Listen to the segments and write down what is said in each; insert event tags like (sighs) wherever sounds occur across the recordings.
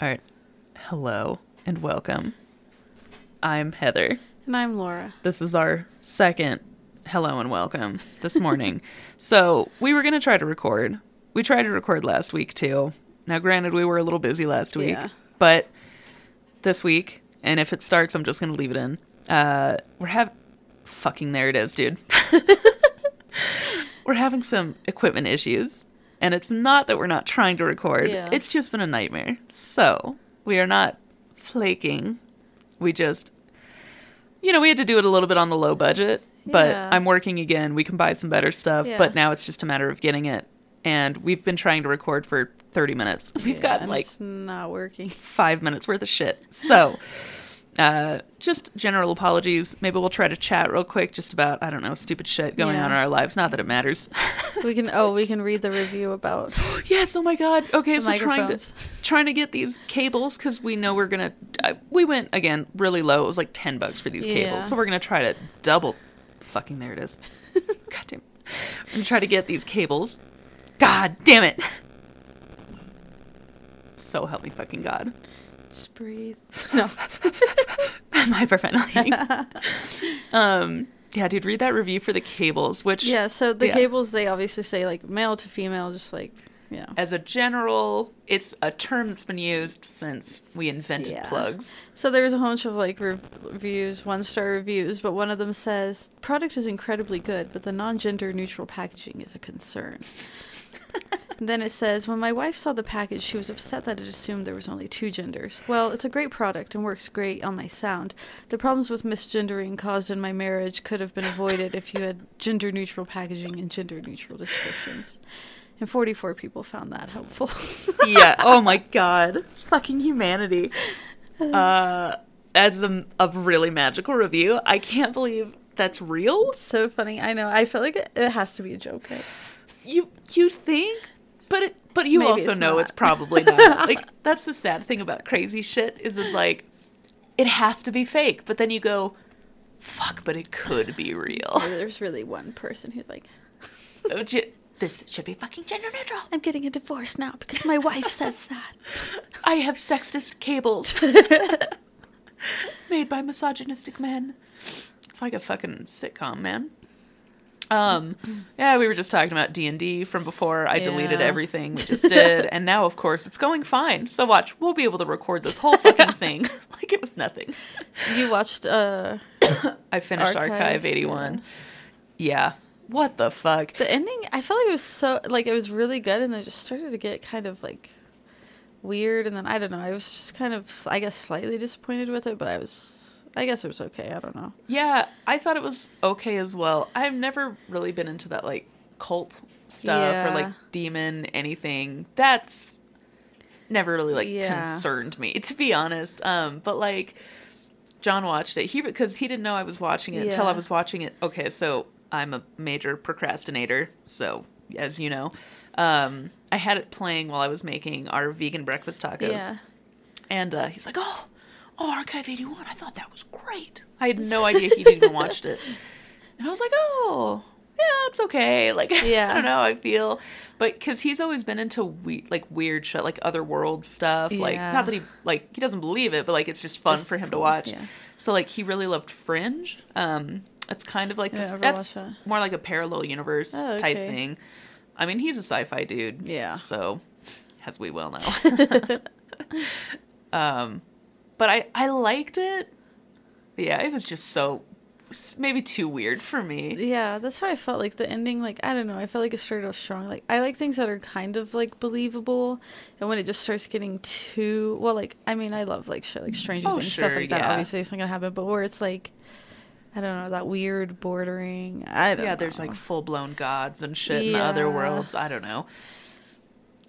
All right. Hello and welcome. I'm Heather. And I'm Laura. This is our second hello and welcome this morning. (laughs) so, we were going to try to record. We tried to record last week too. Now, granted, we were a little busy last week, Yeah. but this week, and if it starts, I'm just going to leave it in. Uh, we're having. Fucking there it is, dude. (laughs) we're having some equipment issues. And it's not that we're not trying to record, Yeah. it's just been a nightmare. So, we are not flaking. We just, you know, we had to do it a little bit on the low budget, but Yeah. I'm working again. We can buy some better stuff, Yeah. but now it's just a matter of getting it. And we've been trying to record for 30 minutes. (laughs) We've gotten like it's not working. five minutes worth of shit. So, (laughs) uh, just general apologies. Maybe we'll try to chat real quick just about, I don't know, stupid shit going on in our lives. Not that it matters. (laughs) We can oh, we can read the review about (gasps) yes, oh my god. Okay, so trying to (laughs) trying to get these cables because we know we're gonna. Uh, we went again really low. It was like ten bucks for these Yeah. cables, so we're gonna try to double. Fucking there it is. (laughs) God damn. I'm gonna try to get these cables. God damn it. So help me fucking God. Just breathe. (laughs) No. (laughs) I'm hyperventilating. (laughs) um, yeah, dude, read that review for the cables, which Yeah, so the Yeah. cables they obviously say like male to female, just like you know. as a general, it's a term that's been used since we invented Yeah. plugs. So there's a bunch of like rev- reviews, one star reviews, but one of them says product is incredibly good, but the non-gender neutral packaging is a concern. (laughs) Then it says when my wife saw the package, she was upset that it assumed there was only two genders. Well, it's a great product and works great on my sound. The problems with misgendering caused in my marriage could have been avoided if you had (laughs) gender neutral packaging and gender neutral descriptions. And 44 people found that helpful. (laughs) yeah. Oh my god. Fucking humanity. Uh, that's a, a really magical review. I can't believe that's real. so funny. I know. I feel like it, it has to be a joke, right? You you think, but it, but you Maybe also it's know not. it's probably not. (laughs) like that's the sad thing about crazy shit is is like it has to be fake, but then you go, fuck, but it could be real. There's really one person who's like, (laughs) Don't you? This should be fucking gender neutral. I'm getting a divorce now because my wife says that. (laughs) I have sexist cables made by misogynistic men. It's like a fucking sitcom, man. Um, yeah, we were just talking about D and D from before. I deleted everything we just did, and now, of course, it's going fine. So watch, we'll be able to record this whole fucking (laughs) thing (laughs) like it was nothing. You watched uh (coughs) I finished Archive, Archive, eighty one. Yeah. What the fuck? the ending. I felt like it was so like it was really good, and then it just started to get kind of like weird, and then I don't know. I was just kind of I guess slightly disappointed with it, but I was I guess it was okay. I don't know. Yeah, I thought it was okay as well. I've never really been into that like cult stuff or like demon anything. That's never really like Yeah. concerned me, to be honest. Um, but like John watched it. He because he didn't know I was watching it until I was watching it. Okay, so I'm a major procrastinator, so as you know. Um, I had it playing while I was making our vegan breakfast tacos. Yeah. And uh, he's like, "Oh, oh, Archive eighty one. I thought that was great. I had no idea he'd even watched it." (laughs) And I was like, "Oh, yeah, it's okay." (laughs) Like, Yeah. I don't know. I feel, but because he's always been into we- like weird shit, like other world stuff. Like, not that he like he doesn't believe it, but like it's just fun Just for him to watch. yeah. So like he really loved Fringe. Um, it's kind of like Yeah, this. That's that. more like a parallel universe Oh, type thing. I mean, he's a sci-fi dude. Yeah. So, as we well know. (laughs) um, but I I liked it. Yeah, it was just so maybe too weird for me. Yeah, that's how I felt. Like the ending, like I don't know. I felt like it started off strong. Like I like things that are kind of like believable, and when it just starts getting too well, like I mean, I love like shit, like Stranger Oh, Things stuff like that. yeah. Obviously, it's not gonna happen. But where it's like, I don't know, that weird bordering. I don't. Yeah, there's like full blown gods and shit in the other worlds. I don't know.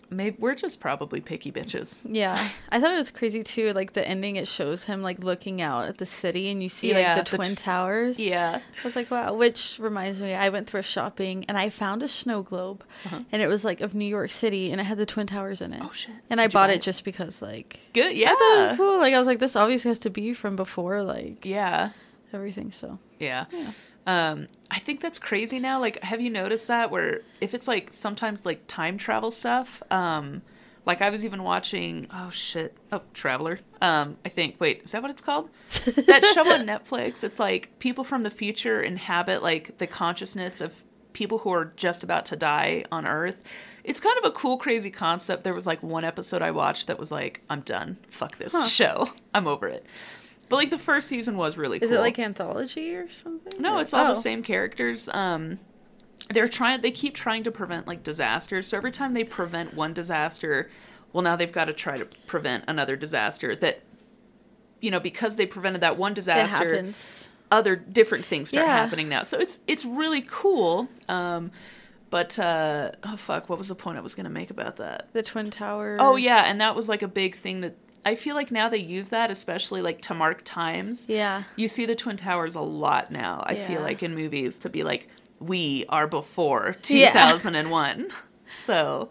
Maybe we're just probably picky bitches. Yeah, I thought it was crazy too. Like the ending, it shows him like looking out at the city, and you see Yeah, like the, the twin t- towers. Yeah. I was like, wow. Which reminds me, I went thrift shopping and I found a snow globe, Uh-huh. and it was like of New York City, and it had the twin towers in it. Oh, shit. And I Did you bought it it? just because, like, Good. Yeah. I thought it was cool. Like, I was like, this obviously has to be from before, like, Yeah. Everything. So Yeah. yeah, Um, I think that's crazy now. Like, have you noticed that where if it's like sometimes like time travel stuff, um, Like I was even watching. Oh shit! Oh, Traveler. Um, I think. Wait, is that what it's called? (laughs) that show on Netflix. It's like people from the future inhabit like the consciousness of people who are just about to die on Earth. It's kind of a cool, crazy concept. There was like one episode I watched that was like, I'm done. Fuck this Huh. show. (laughs) I'm over it. But like the first season was really cool. Is cool. it like anthology or something? No, Or- it's all oh. the same characters. Um, they're trying. They keep trying to prevent like disasters. So every time they prevent one disaster, well, now they've got to try to prevent another disaster. That, you know, because they prevented that one disaster, other different things start Yeah. happening now. So it's it's really cool. Um, but uh, oh fuck, what was the point I was gonna make about that? The Twin Towers. Oh yeah, and that was like a big thing that I feel like now they use that, especially like to mark times. Yeah. You see the Twin Towers a lot now, I feel like, in movies to be like, we are before Yeah. 2001. (laughs) so,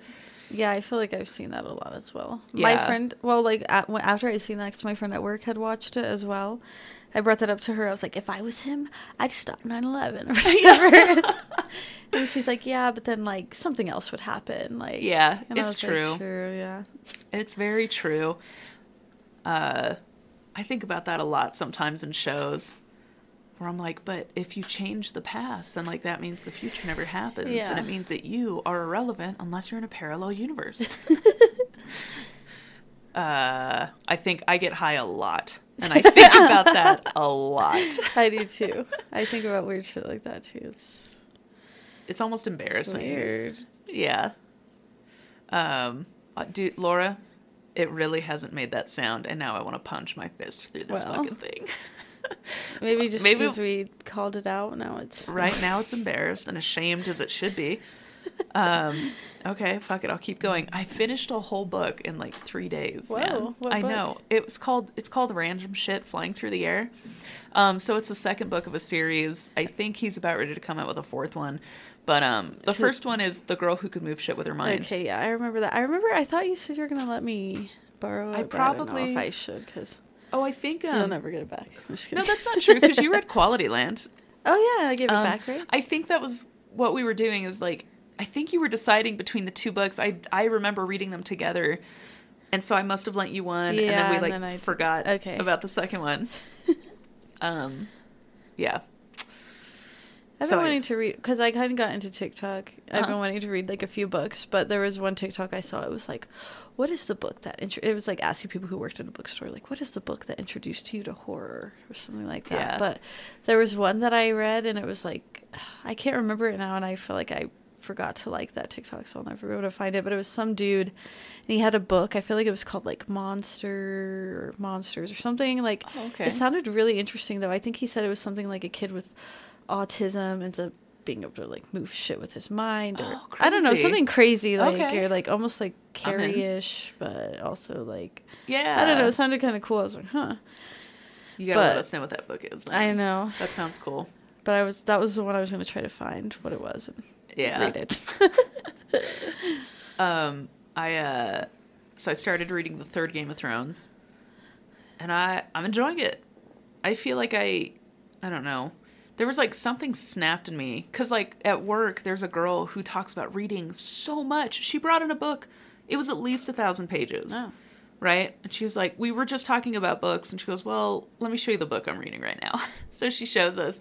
Yeah, I feel like I've seen that a lot as well. My friend, well, like at, after I seen that, 'cause my friend at work had watched it as well. I brought that up to her. I was like, if I was him, I'd stop 9/11 or (laughs) whatever. (laughs) and she's like, yeah, but then like something else would happen. Like, Yeah, it's was like, true. true, yeah. it's very true. Uh, I think about that a lot sometimes in shows where I'm like, but if you change the past, then like that means the future never happens. And it means that you are irrelevant unless you're in a parallel universe. (laughs) uh, I think I get high a lot. And I think about that a lot. (laughs) I do too. I think about weird shit like that too. It's, It's almost it's embarrassing. weird. Yeah. Um, uh, dude, Laura, it really hasn't made that sound, and now I want to punch my fist through this Well. fucking thing. (laughs) Maybe just Maybe- because we called it out, now it's (laughs) right now, it's embarrassed and ashamed as it should be. (laughs) Um, okay, fuck it, I'll keep going. I finished a whole book in like three days. Whoa, I book? know it was called. It's called Random Shit Flying Through the Air. Um, so it's the second book of a series. I think he's about ready to come out with a fourth one. But um, the first one is the girl who could move shit with her mind. Okay, yeah, I remember that. I remember. I thought you said you were gonna let me borrow it. I but I probably- if I should because Oh, I think um, you'll never get it back. I'm just No, that's not true because you read (laughs) Quality Land. oh yeah, I gave it Um, back, right? I think that was what we were doing. Is like I think you were deciding between the two books. I I remember reading them together, and so I must have lent you one, and then we like then forgot okay. about the second one. (laughs) um, yeah. I've so been I- wanting to read because I kind of got into TikTok. I've Uh-huh. been wanting to read like a few books, but there was one TikTok I saw. It was like, "What is the book that?" Intro-? It was like asking people who worked in a bookstore, like, "What is the book that introduced you to horror?" or something like that. Yeah. But there was one that I read, and it was like, I can't remember it now, and I feel like I forgot to like that TikTok, so I'll never be able to find it. But it was some dude, and he had a book. I feel like it was called like Monster or Monsters or something. Like, Oh, okay. it sounded really interesting though. I think he said it was something like a kid with autism ends up being able to like move shit with his mind or Oh, I don't know, something crazy like Okay. or like almost like. Carrie-ish, but also like Yeah. I don't know, it sounded kind of cool. I was like, huh. You gotta let us know what that book is. Then. I know, That sounds cool. but I was that was the one I was going to try to find what it was and Yeah. read it. (laughs) Um, I uh, so I started reading the third Game of Thrones, and I I'm enjoying it. I feel like I, I don't know. There was like something snapped in me because like at work there's a girl who talks about reading so much. She brought in a book. It was at least a thousand pages. No. Right? And she was like, We were just talking about books. And she goes, Well, let me show you the book I'm reading right now. (laughs) so she shows us.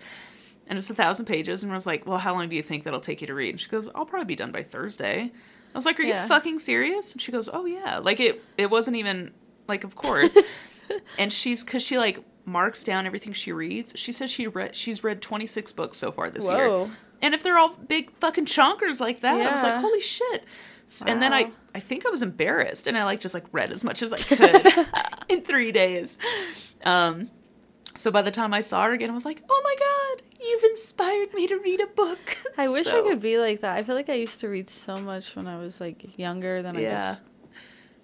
And it's a thousand pages. And I was like, Well, how long do you think that'll take you to read? And she goes, I'll probably be done by Thursday. I was like, Are Yeah. you fucking serious? And she goes, Oh, yeah. Like, it, it wasn't even, like, of course. (laughs) and she's, because she, like, marks down everything she reads. She says she read, she's read 26 books so far this year. And if they're all big fucking chonkers like that, I was like, holy shit. S- And then I, I think I was embarrassed, and I like just like read as much as I could (laughs) in three days. Um, so by the time I saw her again, I was like, oh my god, you've inspired me to read a book. (laughs) I wish I could be like that. I feel like I used to read so much when I was like younger than I Yeah. just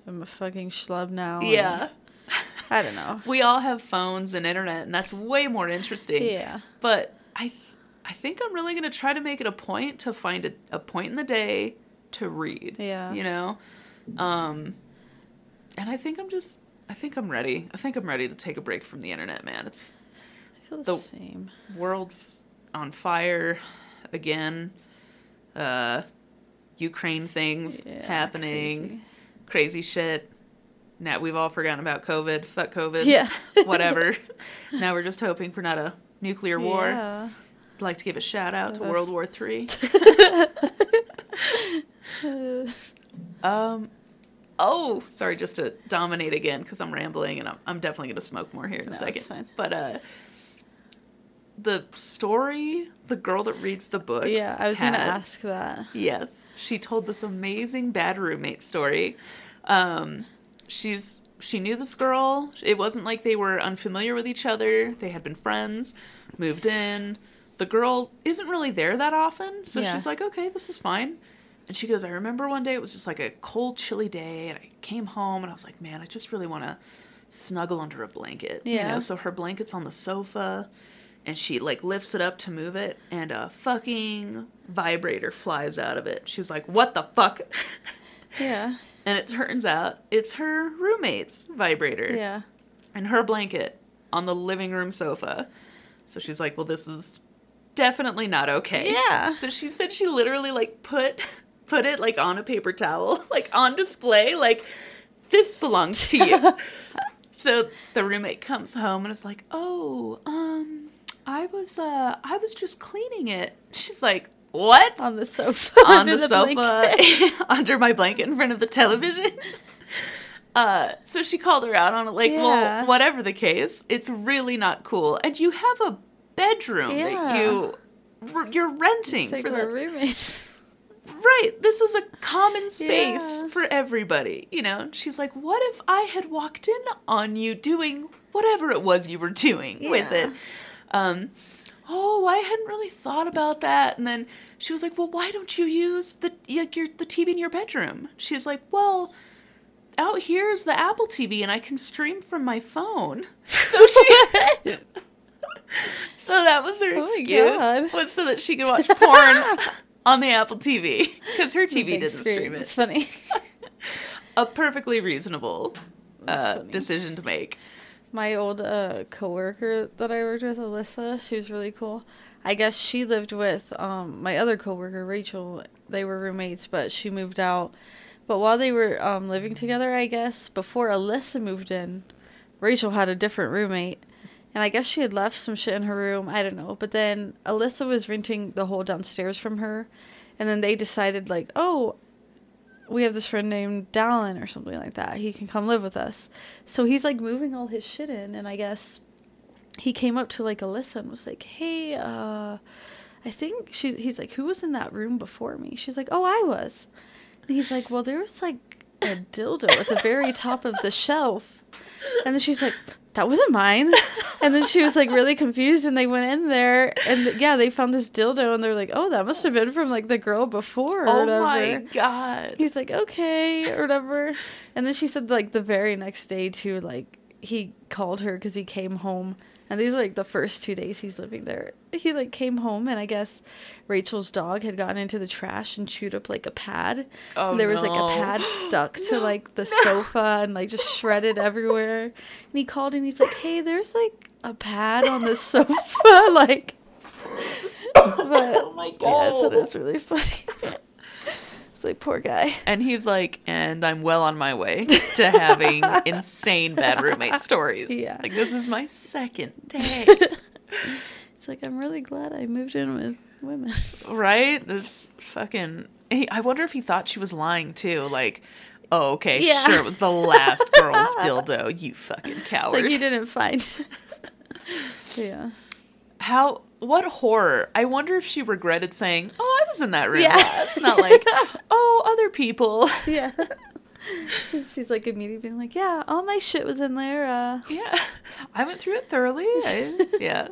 I'm a fucking schlub now. Yeah, I don't know. we all have phones and internet, and that's way more interesting. Yeah. But I, th- I think I'm really gonna try to make it a point to find a, a point in the day to read. Yeah. You know, um, and I think I'm just, I think I'm ready. I think I'm ready to take a break from the internet, man. It's I feel the, The- same. world's on fire again. Uh, Ukraine things Yeah, happening. crazy. crazy shit. Now we've all forgotten about COVID. Fuck COVID. Yeah. (laughs) Whatever. now we're just hoping for not a nuclear war. Yeah. I'd like to give a shout out to Uh-huh. World War Three. (laughs) Um. Oh, sorry, just to dominate again because I'm rambling and I'm, I'm definitely gonna smoke more here in a second. But uh, the story, the girl that reads the books. yeah, I was gonna ask that. Yes, she told this amazing bad roommate story. Um, she's she knew this girl. It wasn't like they were unfamiliar with each other. They had been friends, moved in. The girl isn't really there that often, so Yeah. she's like, "Okay, this is fine." And she goes, "I remember one day it was just like a cold, chilly day, and I came home and I was like, man, I just really want to snuggle under a blanket." You Yeah. know, so her blanket's on the sofa and she like lifts it up to move it and a fucking vibrator flies out of it. She's like, "What the fuck?" (laughs) Yeah. and it turns out it's her roommate's vibrator Yeah. and her blanket on the living room sofa. So she's like, "Well, this is definitely not okay." Yeah. So she said she literally like put (laughs) put it like on a paper towel, (laughs) like on display, like this belongs to you. (laughs) so the roommate comes home and is like, "Oh, um, I was uh I was just cleaning it." She's like, "What?" On the sofa. (laughs) on under the, sofa (laughs) under my blanket in front of the television. (laughs) Uh, so she called her out on it, like, Yeah. well, whatever the case, it's really not cool. And you have a bedroom that you you're renting like for the roommates. right. This is a common space Yeah. for everybody. You know, she's like, what if I had walked in on you doing whatever it was you were doing with it? Um, oh, I hadn't really thought about that. And then she was like, well, why don't you use the like your the TV in your bedroom? She's like, well. Out here's the Apple TV, and I can stream from my phone. So she, (laughs) so that was her Oh excuse, was so that she could watch porn (laughs) on the Apple TV because her TV didn't screen. stream It's funny. (laughs) A perfectly reasonable uh, decision to make. My old uh, coworker that I worked with, Alyssa, she was really cool. I guess she lived with um, my other coworker, Rachel. They were roommates, but she moved out. But while they were um, living together, I guess before Alyssa moved in, Rachel had a different roommate, and I guess she had left some shit in her room. I don't know. But then Alyssa was renting the whole downstairs from her, and then they decided like, oh, we have this friend named Dallin or something like that. He can come live with us. So he's like moving all his shit in, and I guess he came up to like Alyssa and was like, "Hey, uh, I think she." He's like, "Who was in that room before me?" She's like, "Oh, I was." And he's like, "Well, there was like a dildo at the very top of the shelf," and then she's like. That wasn't mine. And then she was like really confused and they went in there and yeah, they found this dildo and they're like, "Oh, that must have been from like the girl before or Oh whatever." my god! He's like, okay, or whatever. And then she said, like, the very next day, too, like, he called her because he came home. And these are, like, the first two days he's living there. He, like, came home, and I guess Rachel's dog had gotten into the trash and chewed up, like, a pad. Oh, And there was, like, a pad stuck to, (gasps) like, the no. sofa and, like, just shredded everywhere. And he called and he's like, hey, there's, like, a pad on the (laughs) sofa. like, (laughs) but, Oh my yeah, I thought God. it was really funny. (laughs) it's like, poor guy. And he's like, and I'm well on my way to having (laughs) insane bad roommate stories. Yeah. Like, this is my second (laughs) day. It's like I'm really glad I moved in with women. right? This fucking. He, I wonder if he thought she was lying too. Like, oh, okay, Yeah. sure, it was the last girl's (laughs) dildo. You fucking It's like you didn't find. yeah. How? What horror? I wonder if she regretted saying, "Oh, was in that room Yeah. last." Not like, (laughs) "Oh, other people." Yeah. (laughs) She's like immediately being like, yeah, all my shit was in there. Uh, Yeah, I went through it thoroughly. I, (laughs) yeah.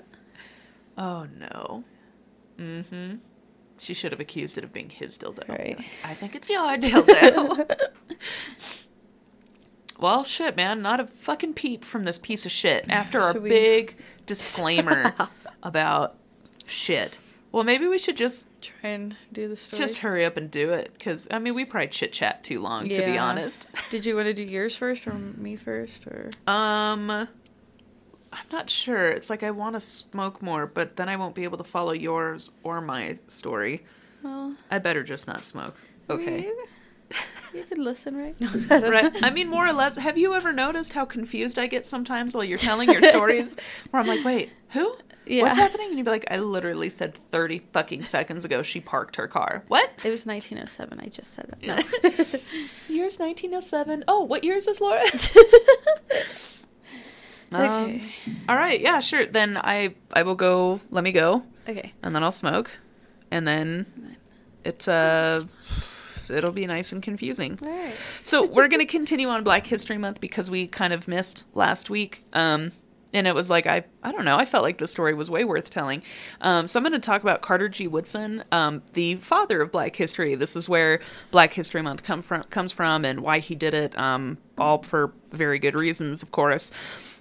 Oh no. Mm-hmm. She should have accused it of being his dildo. Right. I think it's your dildo. well, shit, man. Not a fucking peep from this piece of shit after our we- big disclaimer about shit. Well, maybe we should just try and do the story. just hurry up and do it because I mean we probably chit chat too long to be honest. (laughs) Did you want to do yours first or me first or? Um, I'm not sure. It's like I want to smoke more, but then I won't be able to follow yours or my story. Well, I better just not smoke. Okay. you- You could listen, right? No, I (laughs) right. I mean, more or less. Have you ever noticed how confused I get sometimes while you're telling your (laughs) stories? Where I'm like, wait, who? Yeah. What's happening? And you'd be like, I literally said 30 fucking seconds ago she parked her car. What? It was 1907. I just said that. No. (laughs) Year's 1907. Oh, what year is this, Laura? (laughs) Um, okay. all right. Yeah, sure. Then I I will go. Let me go, Okay. and then I'll smoke, and then it's uh it'll be nice and confusing. All right. So we're gonna continue on Black History Month because we kind of missed last week. Um, and it was like I I don't know I felt like the story was way worth telling. Um, so I'm going to talk about Carter G. Woodson, um, the father of Black history. This is where Black History Month come from comes from and why he did it. Um, all for very good reasons, of course.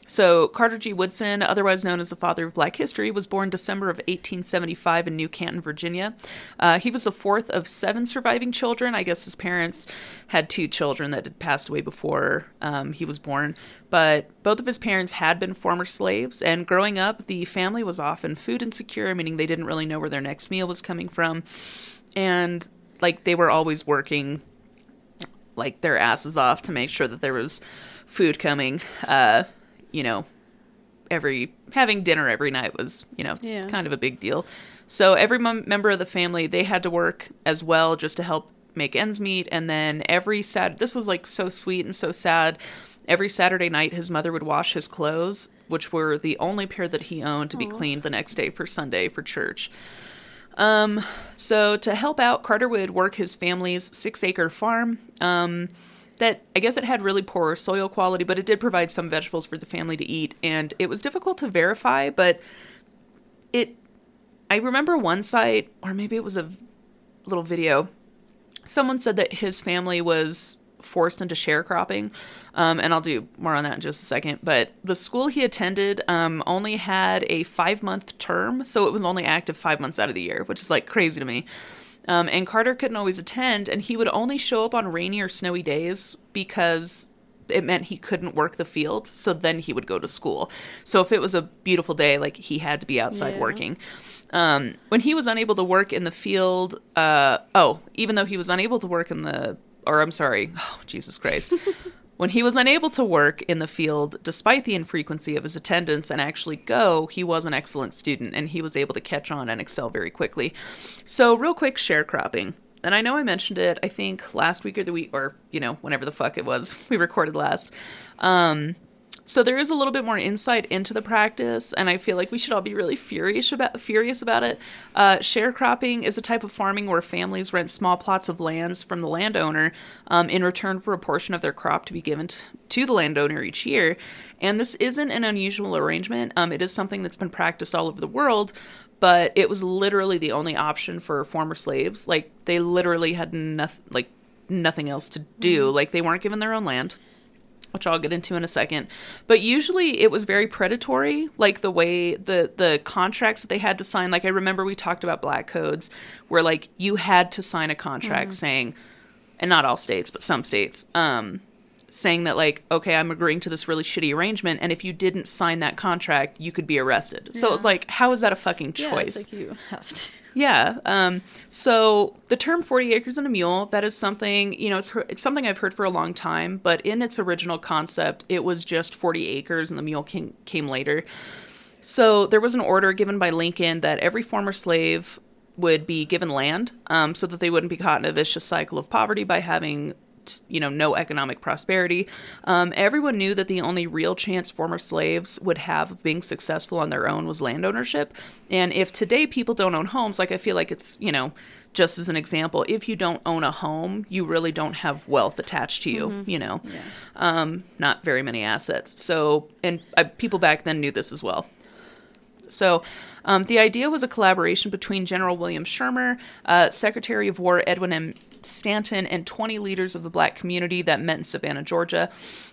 So, Carter G. Woodson, otherwise known as the father of black history, was born December of 1875 in New Canton, Virginia. Uh, he was the fourth of seven surviving children. I guess his parents had two children that had passed away before um, he was born. But both of his parents had been former slaves, and growing up, the family was often food insecure, meaning they didn't really know where their next meal was coming from. And, like, they were always working like their asses off to make sure that there was food coming. Uh, you know, every having dinner every night was you know it's Yeah. kind of a big deal. So every mem- member of the family they had to work as well just to help make ends meet. And then every Sat this was like so sweet and so sad. Every Saturday night, his mother would wash his clothes, which were the only pair that he owned, to be cleaned the next day for Sunday for church. Um, so to help out, Carter would work his family's six acre farm. Um, that I guess it had really poor soil quality, but it did provide some vegetables for the family to eat. And it was difficult to verify, but it, I remember one site, or maybe it was a little video, someone said that his family was forced into sharecropping. Um, and I'll do more on that in just a second. But the school he attended um, only had a five month term, so it was only active five months out of the year, which is like crazy to me. Um, and Carter couldn't always attend, and he would only show up on rainy or snowy days because it meant he couldn't work the field. So then he would go to school. So if it was a beautiful day, like he had to be outside Yeah. working. Um, when he was unable to work in the field, uh, oh, even though he was unable to work in the, or I'm sorry, (sighs) oh, Jesus Christ. (laughs) when he was unable to work in the field, despite the infrequency of his attendance and actually go, he was an excellent student and he was able to catch on and excel very quickly. So, real quick, sharecropping. And I know I mentioned it, I think last week or the week, or, you know, whenever the fuck it was (laughs) we recorded last. Um, so there is a little bit more insight into the practice, and I feel like we should all be really furious about furious about it. Uh, sharecropping is a type of farming where families rent small plots of lands from the landowner um, in return for a portion of their crop to be given t- to the landowner each year. And this isn't an unusual arrangement. Um, it is something that's been practiced all over the world, but it was literally the only option for former slaves. Like they literally had nothing, like nothing else to do. Like they weren't given their own land which I'll get into in a second. But usually it was very predatory, like the way the the contracts that they had to sign. Like I remember we talked about black codes where like you had to sign a contract saying and not all states, but some states, um, saying that like, okay, I'm agreeing to this really shitty arrangement, and if you didn't sign that contract, you could be arrested. So Yeah. it's like, how is that a fucking Yeah, choice? it's like you have to. Yeah. Um, so the term 40 acres and a mule, that is something, you know, it's, it's something I've heard for a long time, but in its original concept, it was just 40 acres and the mule came, came later. So there was an order given by Lincoln that every former slave would be given land um, so that they wouldn't be caught in a vicious cycle of poverty by having you know no economic prosperity. Um, everyone knew that the only real chance former slaves would have of being successful on their own was land ownership. And if today people don't own homes like i feel like it's you know just as an example if you don't own a home you really don't have wealth attached to you you know? Um, not very many assets. So and uh, people back then knew this as well. So, um, the idea was a collaboration between General William Sherman, uh, Secretary of War Edwin M. Stanton, and 20 leaders of the black community that met in Savannah, Georgia.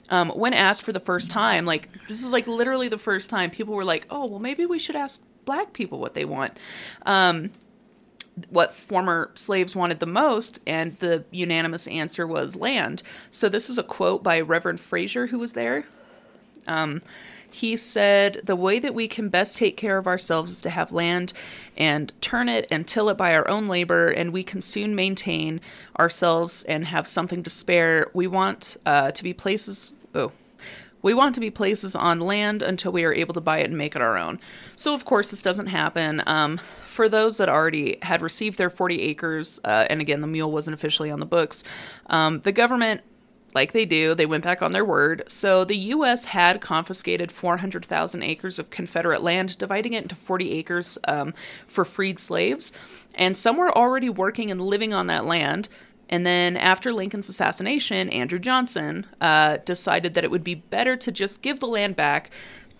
Um, when asked for the first time, like, this is like literally the first time, people were like, oh, well, maybe we should ask black people what they want. Um, what former slaves wanted the most, and the unanimous answer was land. So, this is a quote by Reverend Frazier, who was there. Um, he said the way that we can best take care of ourselves is to have land and turn it and till it by our own labor, and we can soon maintain ourselves and have something to spare. We want uh, to be places. Oh, we want to be places on land until we are able to buy it and make it our own. So, of course, this doesn't happen. Um, for those that already had received their 40 acres, uh, and again, the mule wasn't officially on the books, um, the government like they do, they went back on their word. So the U.S. had confiscated 400,000 acres of Confederate land, dividing it into 40 acres um, for freed slaves. And some were already working and living on that land. And then after Lincoln's assassination, Andrew Johnson uh, decided that it would be better to just give the land back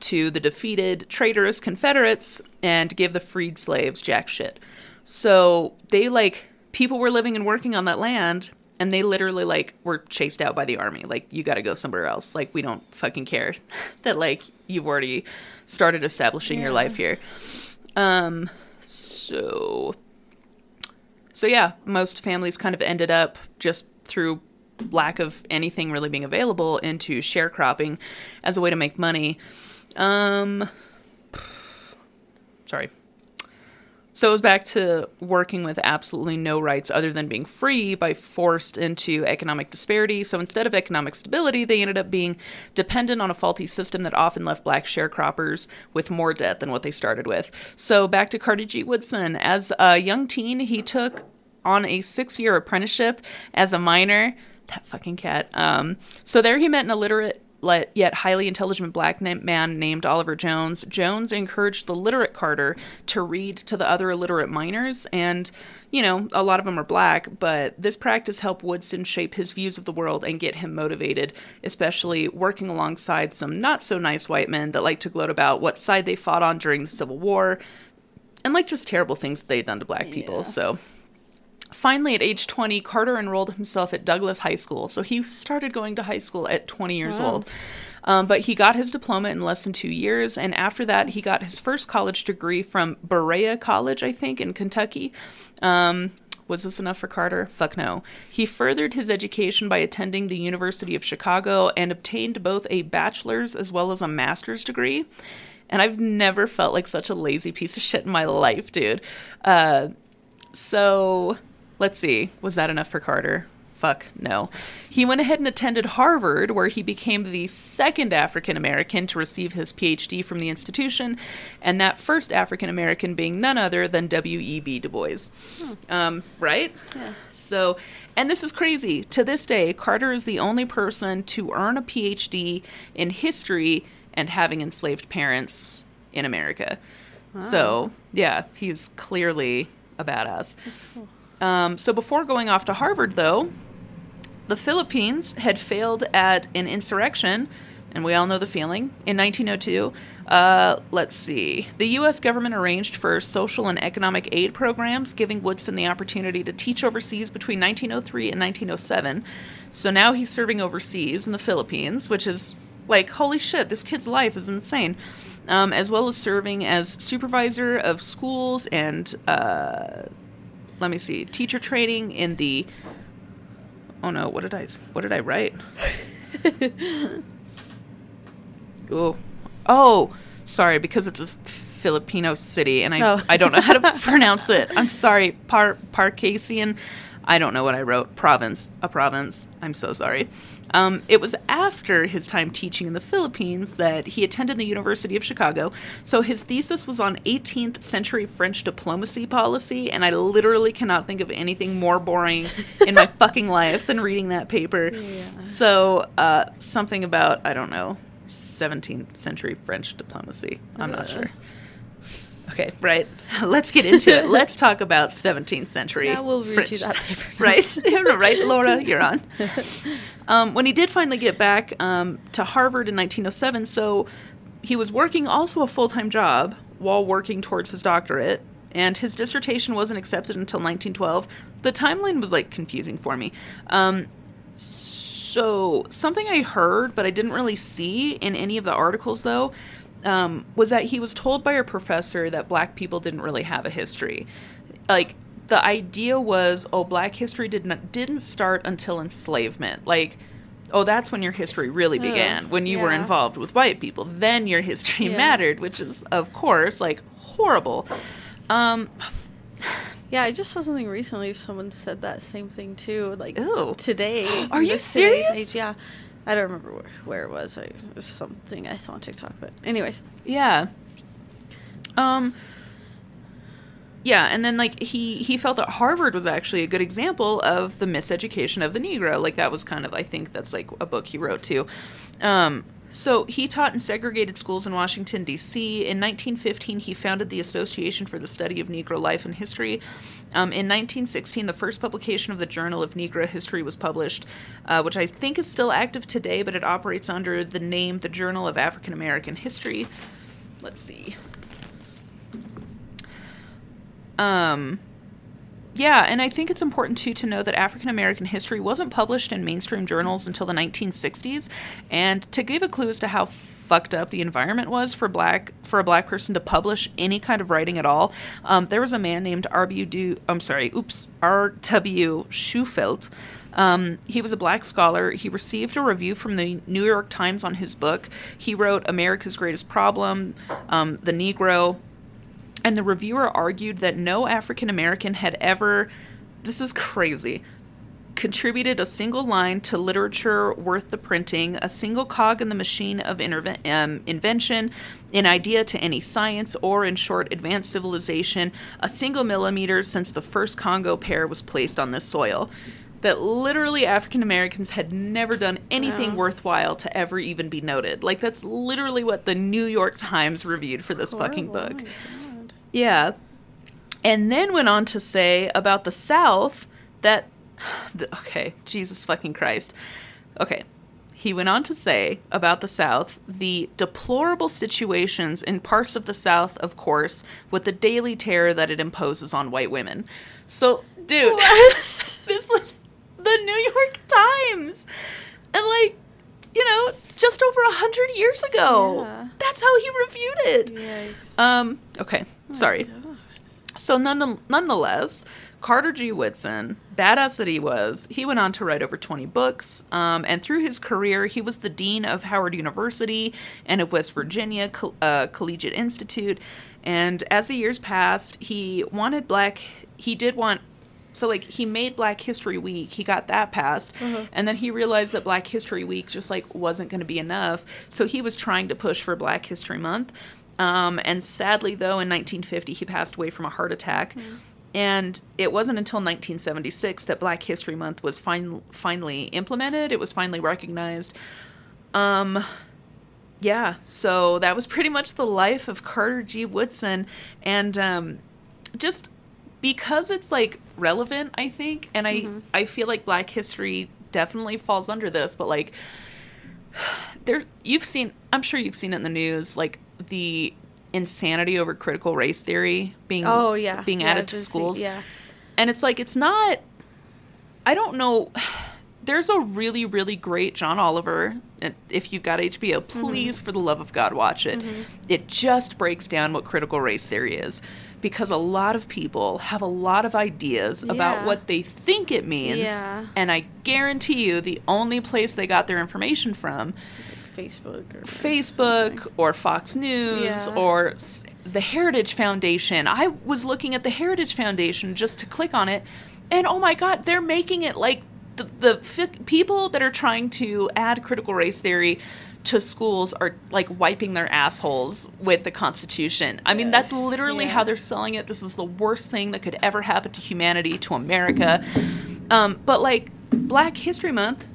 to the defeated traitorous Confederates and give the freed slaves jack shit. So they like people were living and working on that land and they literally like were chased out by the army. Like you got to go somewhere else. Like we don't fucking care (laughs) that like you've already started establishing your life here. Um so so yeah, most families kind of ended up just through lack of anything really being available into sharecropping as a way to make money. Um (sighs) sorry. So it was back to working with absolutely no rights other than being free by forced into economic disparity. So instead of economic stability, they ended up being dependent on a faulty system that often left black sharecroppers with more debt than what they started with. So back to Carter G. Woodson. As a young teen, he took on a six year apprenticeship as a miner. That fucking cat. Um, so there he met an illiterate yet highly intelligent black na- man named Oliver Jones. Jones encouraged the literate Carter to read to the other illiterate miners, and, you know, a lot of them are black, but this practice helped Woodson shape his views of the world and get him motivated, especially working alongside some not so nice white men that like to gloat about what side they fought on during the Civil War and like just terrible things that they'd done to black people. Yeah. So finally at age 20 carter enrolled himself at douglass high school so he started going to high school at 20 years Wow. old um, but he got his diploma in less than two years and after that he got his first college degree from berea college i think in kentucky um, was this enough for Carter? Fuck no. He furthered his education by attending the University of Chicago and obtained both a bachelor's as well as a master's degree. And I've never felt like such a lazy piece of shit in my life, dude. Uh, so let's see. Was that enough for Carter? Fuck no. He went ahead and attended Harvard, where he became the second African American to receive his PhD from the institution, and that first African American being none other than W.E.B. Du Bois. Um, right? Yeah. So, and this is crazy. To this day, Carter is the only person to earn a PhD in history and having enslaved parents in America. Wow. So, yeah, he's clearly a badass. That's cool. Um, so before going off to Harvard, though, the Philippines had failed at an insurrection, and we all know the feeling. In 1902, uh, let's see, the U.S. government arranged for social and economic aid programs, giving Woodson the opportunity to teach overseas between 1903 and 1907. So now he's serving overseas in the Philippines, which is like, holy shit, this kid's life is insane. Um, as well as serving as supervisor of schools and uh, let me see teacher training in the oh no what did i what did i write? (laughs) Oh oh sorry because it's a filipino city and i Oh. i don't know how to (laughs) pronounce it. I'm sorry par parcasian i don't know what i wrote. Province a province. I'm so sorry um, it was after his time teaching in the Philippines that he attended the University of Chicago. So his thesis was on 18th century French diplomacy policy, and I literally cannot think of anything more boring in my (laughs) fucking life than reading that paper. Yeah. So uh, something about I don't know 17th century French diplomacy. I'm not Uh. sure. Okay, right. (laughs) Let's get into it. Let's (laughs) talk about 17th century. Now we'll read French. you that paper. (laughs) right? right, Laura, you're on. Um, when he did finally get back um, to Harvard in 1907, so he was working also a full time job while working towards his doctorate, and his dissertation wasn't accepted until 1912. The timeline was like confusing for me. Um, so, something I heard, but I didn't really see in any of the articles, though, um, was that he was told by a professor that black people didn't really have a history. Like, the idea was, oh, black history did not, didn't start until enslavement. Like, oh, that's when your history really Ugh, began, when you were involved with white people. Then your history Yeah. mattered, which is, of course, like horrible. Um, Yeah, I just saw something recently. Someone said that same thing too, like Ew. today. Are you serious? page, Yeah, I don't remember where, where it was. I, it was something I saw on TikTok. But anyways, Yeah. Um yeah, and then like he he felt that Harvard was actually a good example of the miseducation of the Negro. Like that was kind of I think that's like a book he wrote too. Um so he taught in segregated schools in Washington D.C. In 1915, he founded the Association for the Study of Negro Life and History. Um, in 1916, the first publication of the Journal of Negro History was published, uh, which I think is still active today, but it operates under the name the Journal of African American History let's see. Um, yeah, and I think it's important too to know that African American history wasn't published in mainstream journals until the 1960s. And to give a clue as to how fucked up the environment was for black for a black person to publish any kind of writing at all, um, there was a man named R.B. Du. I'm sorry, oops, R.W. Shufeldt. Um, he was a black scholar. He received a review from the New York Times on his book. He wrote America's Greatest Problem, um, The Negro, and the reviewer argued that no African American had ever, this is crazy, contributed a single line to literature worth the printing, a single cog in the machine of interve- um, invention, an idea to any science, or in short, advanced civilization, a single millimeter since the first Congo pair was placed on this soil. That literally African Americans had never done anything worthwhile to ever even be noted. Like, that's literally what the New York Times reviewed for this fucking Horrible. book. Yeah. And then went on to say about the South that. (sighs) the- Okay, Jesus fucking Christ. Okay. He went on to say about the South the deplorable situations in parts of the South, of course, with the daily terror that it imposes on white women. So, dude, (laughs) (laughs) this was the New York Times. And, like, you know, just over a hundred years ago. Yeah. That's how he reviewed it. Yikes. Um, okay, sorry. God. So none, nonetheless, Carter G. Woodson, badass that he was, he went on to write over 20 books. Um, and through his career, he was the dean of Howard University and of West Virginia uh, Collegiate Institute. And as the years passed, he wanted black, he did want. So like he made Black History Week, he got that passed, and then he realized that Black History Week just like wasn't going to be enough. So he was trying to push for Black History Month. Um, and sadly, though, in 1950, he passed away from a heart attack. And it wasn't until 1976 that Black History Month was fin- finally implemented. It was finally recognized. Um, yeah, so that was pretty much the life of Carter G. Woodson. And um, just because it's like relevant, I think, and I, I feel like Black history definitely falls under this, but like, (sighs) there you've seen i'm sure you've seen it in the news like the insanity over critical race theory being Oh yeah. being Yeah, added to schools Yeah. and it's like it's not i don't know there's a really really great john oliver if you've got hbo Mm-hmm. please for the love of god watch it it just breaks down what critical race theory is because a lot of people have a lot of ideas about what they think it means Yeah. and i guarantee you the only place they got their information from Facebook or Facebook something. or Fox News Yeah. or the Heritage Foundation. I was looking at the Heritage Foundation just to click on it, and oh my god, they're making it like the the fi- people that are trying to add critical race theory to schools are like wiping their assholes with the Constitution. I mean, that's literally Yeah. how they're selling it. This is the worst thing that could ever happen to humanity, to America. Um, but like Black History Month,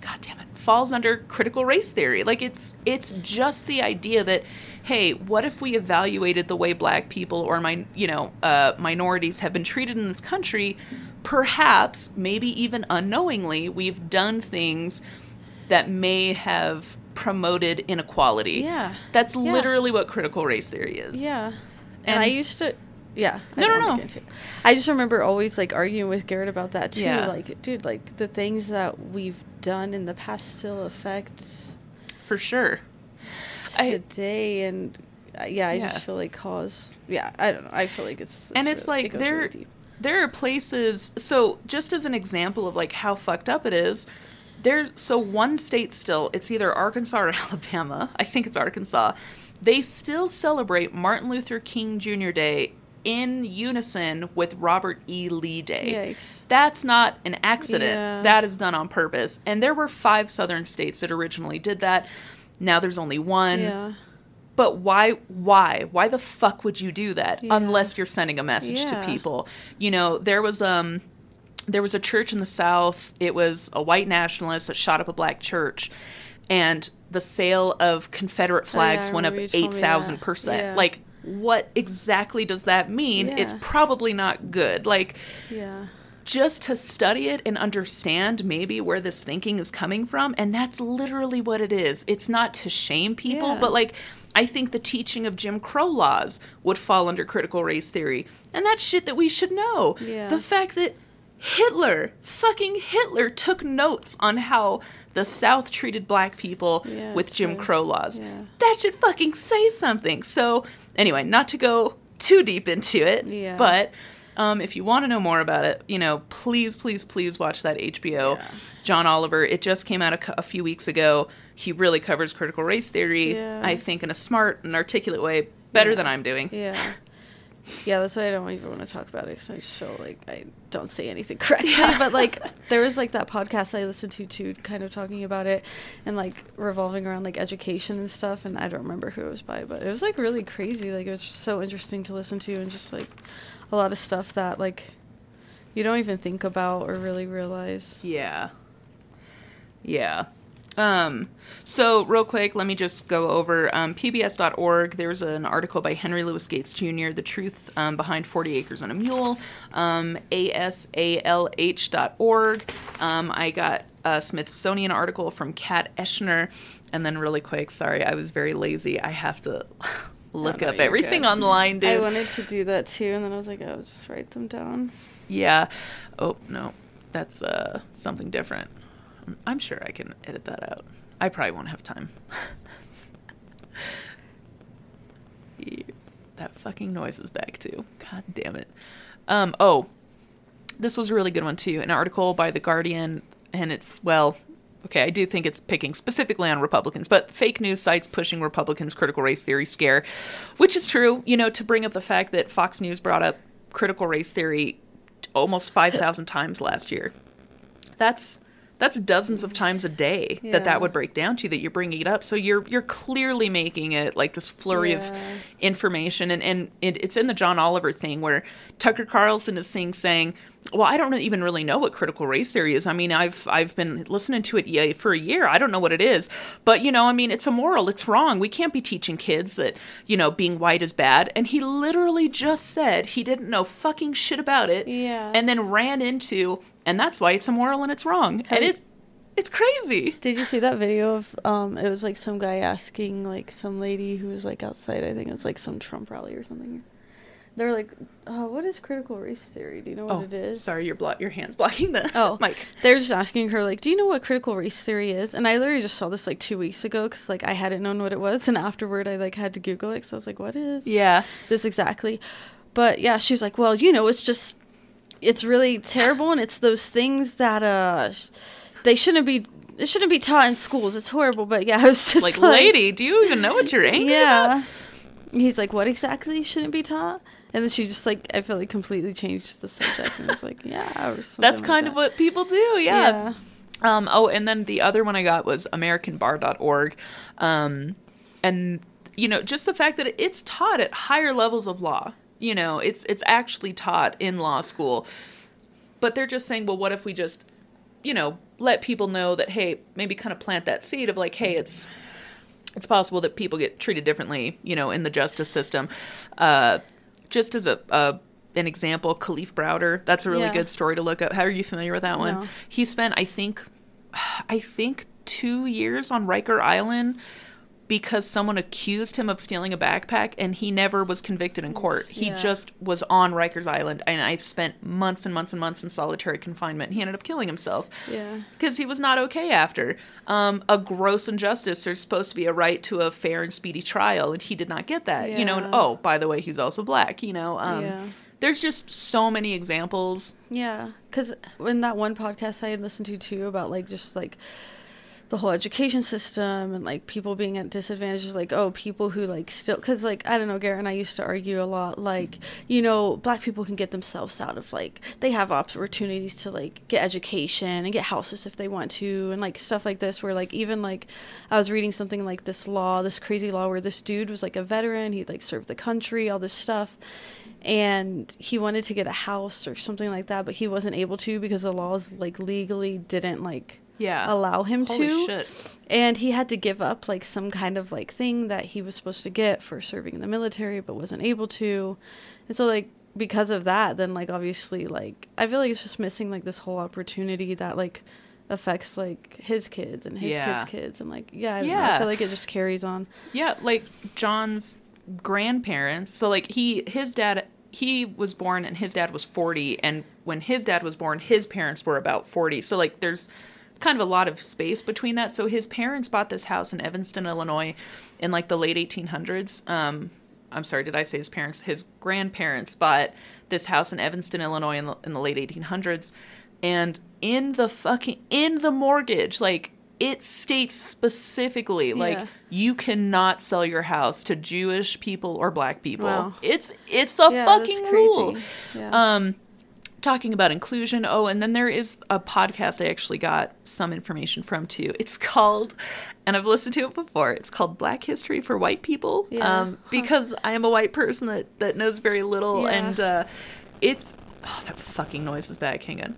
god damn it falls under critical race theory like it's it's just the idea that hey what if we evaluated the way black people or my you know uh, minorities have been treated in this country perhaps maybe even unknowingly we've done things that may have promoted inequality Yeah. that's Yeah. literally what critical race theory is Yeah. And, And- I used to. Yeah. I No, don't no, no. it. I just remember always like arguing with Garrett about that too. Yeah. Like, dude, like the things that we've done in the past still affect for sure I- today, and uh, yeah, I Yeah. just feel like cause. Yeah, I don't know. I feel like it's. and it's really- like goes there really there are places so just as an example of like how fucked up it is there so one state still it's either arkansas or (laughs) alabama i think it's arkansas they still celebrate martin luther king jr day in unison with robert e. Lee day. Yikes. that's not an accident. Yeah. that is done on purpose. And there were five southern states that originally did that. Now there's only one. Yeah. but why why why the fuck would you do that Yeah. unless you're sending a message to people? You know there was um there was a church in the south. It was a white nationalist that shot up a black church. And the sale of confederate flags Oh, went up remember you told me 8000% like what exactly does that mean it's probably not good like Yeah. just to study it and understand maybe where this thinking is coming from and that's literally what it is it's not to shame people Yeah. but like i think the teaching of jim crow laws would fall under critical race theory and that's shit that we should know Yeah. the fact that hitler fucking hitler took notes on how the south treated black people Yeah, with jim crow laws Yeah. that should fucking say something so anyway not to go too deep into it Yeah. but um, if you want to know more about it, you know, please, please, please watch that HBO. Yeah. John Oliver. It just came out a, a few weeks ago. He really covers critical race theory, Yeah. I think, in a smart and articulate way, better Yeah. than I'm doing. Yeah. Yeah, that's why I don't even want to talk about it because I just feel like I don't say anything correctly. Yeah. But like, (laughs) there was like that podcast I listened to too, kind of talking about it and like revolving around like education and stuff. And I don't remember who it was by, but it was like really crazy. Like, it was so interesting to listen to and just like a lot of stuff that like you don't even think about or really realize. Yeah. Yeah. Um, so real quick, let me just go over um, PBS.org. There's an article by Henry Louis Gates Jr. The truth um, behind 40 acres and a mule. Um, ASALH.org. Um, I got a Smithsonian article from Kat Eschner, and then really quick, sorry, I was very lazy. I have to (laughs) look no, up you're everything good. online, dude. I wanted to do that too, and then I was like, I'll just write them down. Yeah. Oh no, that's uh something different. I'm- sure I can edit that out. I probably won't have time. (laughs) That fucking noise is back too. God damn it. Um. Oh, this was a really good one too. An article by the Guardian, and it's well. Okay, I do think it's picking specifically on Republicans, but fake news sites pushing Republicans' critical race theory scare, which is true. You know, to bring up the fact that Fox News brought up critical race theory almost 5,000 times last year. That's that's dozens of times a day that Yeah. that would break down to that you're bringing it up. So you're you're clearly making it like this flurry of information and and it, it's in the John Oliver thing where Tucker Carlson is saying saying, "Well, I don't even really know what critical race theory is. I mean, I've I've been listening to it for a year. I don't know what it is. But, you know, I mean, it's immoral. It's wrong. We can't be teaching kids that, you know, being white is bad." And he literally just said he didn't know fucking shit about it Yeah. and then ran into and that's why it's immoral and it's wrong. Have and it's it's crazy. Did you see that video of um it was like some guy asking like some lady who was like outside, I think it was like some Trump rally or something. They were like, uh, what is critical race theory? Do you know what Oh, it is? sorry, your blo- your hands blocking the Oh, Mike. They're just asking her like, "Do you know what critical race theory is?" And I literally just saw this like two weeks ago because like I hadn't known what it was, and afterward I like had to Google it. So I was like, "What is Yeah. this exactly?" But yeah, she was like, "Well, you know, it's just it's really terrible, and it's those things that uh they shouldn't be it shouldn't be taught in schools. It's horrible." But yeah, I was just Like, lady, do you even know what you're angry yeah. about? He's like, "What exactly shouldn't be taught?" And then she just like I feel like completely changed the subject and was like, "Yeah." Or something That's like kind of what people do. Yeah. Um, oh, and then the other one I got was AmericanBar.org. Um, and, you know, just the fact that it's taught at higher levels of law. You know, it's it's actually taught in law school. But they're just saying, well, what if we just, you know, let people know that, hey, maybe kind of plant that seed of like, hey, it's it's possible that people get treated differently, you know, in the justice system. Uh, just as a, a an example, Kalief Browder, that's a really Yeah. good story to look up. How are you familiar with that one? No. He spent, I think, (sighs) I think two years on Riker Island because someone accused him of stealing a backpack and he never was convicted in court. He Yeah. just was on Rikers Island and I spent months and months and months in solitary confinement. He ended up killing himself Yeah. because he was not okay after. Um, a gross injustice. There's supposed to be a right to a fair and speedy trial, and he did not get that. You know, and oh, by the way, he's also black. You know, um, Yeah. there's just so many examples. Yeah, because in that one podcast I had listened to too about like just like the whole education system and like people being at disadvantages like oh people who like still because like i don't know garrett and i used to argue a lot like you know black people can get themselves out of like they have opportunities to like get education and get houses if they want to and like stuff like this where like even like i was reading something like this law this crazy law where this dude was like a veteran he like served the country all this stuff and he wanted to get a house or something like that but he wasn't able to because the laws like legally didn't like Yeah. allow him Holy to shit. and he had to give up like some kind of like thing that he was supposed to get for serving in the military but wasn't able to and so like because of that then like obviously like i feel like it's just missing like this whole opportunity that like affects like his kids and his Yeah. kids kids and like yeah, I, don't know, I feel like it just carries on Yeah, like John's grandparents. So like he his dad he was born and his dad was 40 and when his dad was born his parents were about 40. So like there's kind of a lot of space between that. So his parents bought this house in Evanston, Illinois in like the late 1800s. Um I'm sorry, did I say his parents? His grandparents bought this house in Evanston, Illinois in the, in the late 1800s. And in the fucking in the mortgage, like it states specifically like Yeah. you cannot sell your house to Jewish people or black people. Wow. It's it's a Yeah, fucking crazy. rule. Yeah. Um talking about inclusion. Oh, and then there is a podcast I actually got some information from too. It's called and I've listened to it before. It's called Black History for White People. Yeah. Um because I am a white person that that knows very little Yeah. and uh it's oh that fucking noise is back. Hang on.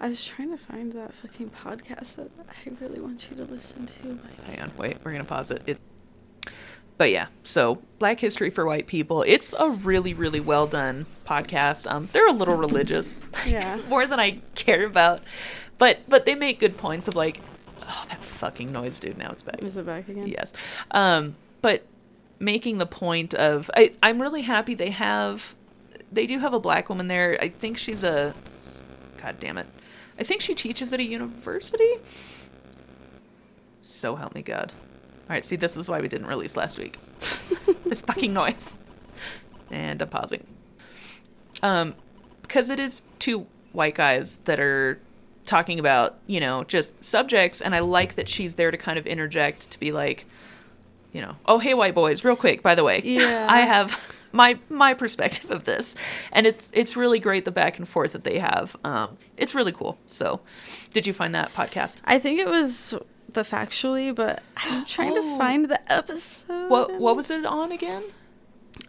I was trying to find that fucking podcast that I really want you to listen to. Hang on, wait, we're gonna pause it. it. But yeah, so Black History for White People. It's a really, really well done podcast. Um, they're a little religious, Yeah. (laughs) more than I care about, but but they make good points of like, oh, that fucking noise, dude. Now it's back. is it back again? Yes, um, but making the point of, I I'm really happy they have, they do have a black woman there. I think she's a, god damn it, I think she teaches at a university. So help me God. All right, see, this is why we didn't release last week. (laughs) this fucking noise. And I'm pausing. Um, because it is two white guys that are talking about, you know, just subjects, and I like that she's there to kind of interject to be like, you know, oh hey white boys, real quick, by the way. Yeah. I have (laughs) my my perspective of this. And it's it's really great the back and forth that they have. Um it's really cool. So did you find that podcast? I think it was the factually, but I'm trying Oh. to find the episode. What what was it on again?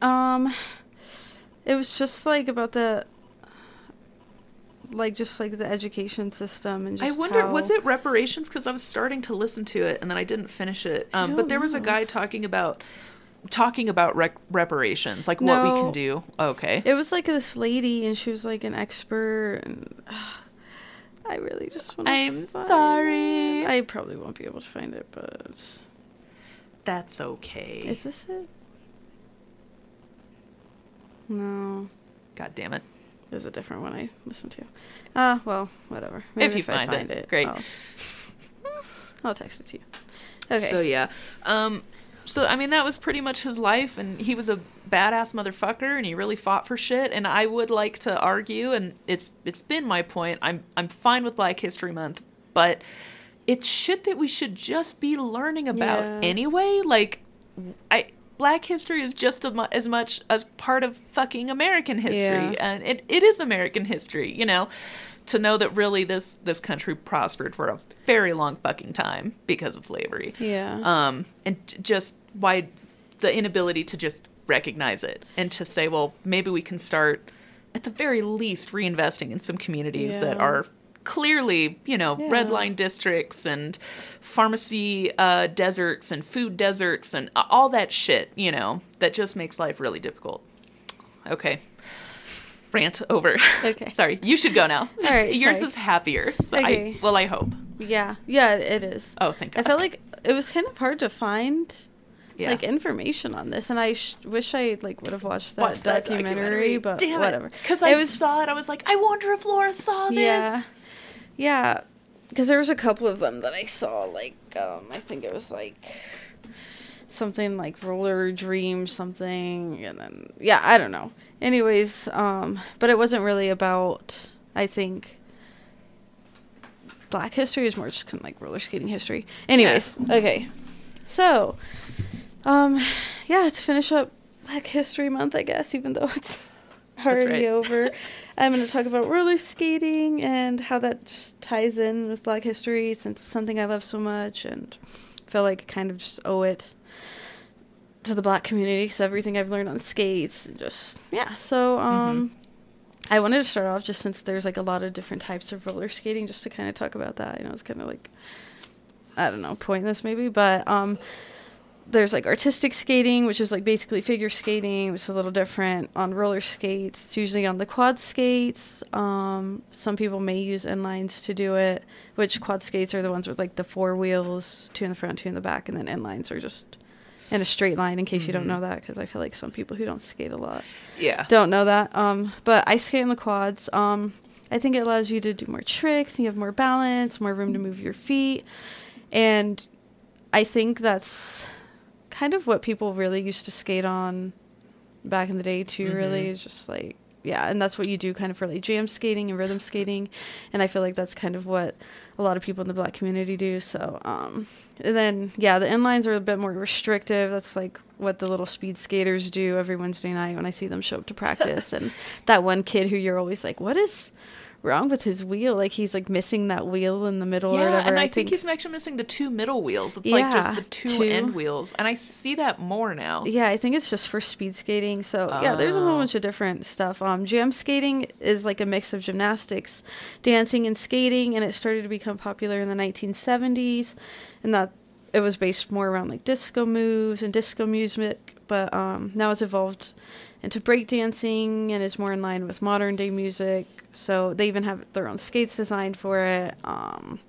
Um, it was just like about the, like just like the education system and I wonder, how- was it reparations? Because I was starting to listen to it and then I didn't finish it. Um, but there was a guy talking about talking about rec- reparations, like what we can do. Okay. It was like this lady, and she was like an expert, and I really just want. To. I'm sorry. I probably won't be able to find it, but That's okay. is this it? No, God damn it. there's a different one I listened to. Ah, well, whatever. Maybe you I find it, great. I'll, (laughs) I'll text it to you. Okay. So yeah. Um so I mean that was pretty much his life and he was a badass motherfucker and he really fought for shit and I would like to argue and it's it's been my point. I'm I'm fine with Black History Month, but it's shit that we should just be learning about Yeah. anyway. Like I Black history is just a as much as part of fucking American history, Yeah. and it, it is American history. You know, to know that really this this country prospered for a very long fucking time because of slavery. Yeah. Um, and just why the inability to just recognize it and to say, well, maybe we can start at the very least reinvesting in some communities that are clearly, you know, red line districts and pharmacy uh, deserts and food deserts and all that shit, you know, that just makes life really difficult. Okay. Rant over. (laughs) Okay. sorry. You should go now. All right, Yours sorry. is happier. So Okay. I, well, I hope. yeah. Yeah, it is. Oh, thank God. I felt like it was kind of hard to find Yeah. like information on this, and I sh- wish I like would have watched that, Watched that documentary, but Damn whatever. Because I was saw it, I was like, I wonder if Laura saw this. yeah, yeah, because there was a couple of them that I saw. Like, um, I think it was like something like roller dream something and then yeah i don't know anyways um but it wasn't really about i think black history is more just kind of like roller skating history. Anyways okay. So um yeah to finish up black history month i guess even though (laughs) it's already right. over (laughs) i'm going to talk about roller skating and how that just ties in with black history since it's something i love so much and feel like I kind of just owe it to the black community because everything I've learned on skates, and just yeah. So um, I wanted to start off just since there's like a lot of different types of roller skating, just to kind of talk about that. You know, it's kind of like I don't know, pointless maybe, but um, there's like artistic skating, which is like basically figure skating, which is a little different on roller skates. It's usually on the quad skates. Um, some people may use inlines to do it, which quad skates are the ones with like the four wheels, two in the front, two in the back, and then inlines are just in a straight line. In case you don't Mhm. know that, because I feel like some people who don't skate a lot Yeah. don't know that. Um, but I skate in the quads. Um, I think it allows you to do more tricks. And you have more balance, more room to move your feet, and I think that's kind of what people really used to skate on back in the day too. Really, Mhm. is just like yeah, and that's what you do kind of for like jam skating and rhythm skating, and I feel like that's kind of what a lot of people in the black community do. So, um, and then yeah, the inlines are a bit more restrictive. That's like what the little speed skaters do every Wednesday night when I see them show up to practice. and that one kid who you're always like, what is wrong with his wheel? Like he's like missing that wheel in the middle or Yeah, whatever. and I, think, he's actually missing the two middle wheels. It's like just the two, two. end wheels, and I see that more now. Yeah, I think it's just for speed skating. So yeah, there's a whole Oh. bunch of different stuff. Um, jam skating is like a mix of gymnastics, dancing, and skating, and it started to become popular in the 1970s, and that it was based more around like disco moves and disco music. But um, now it's evolved into breakdancing and is more in line with modern day music. So they even have their own skates designed for it. Um,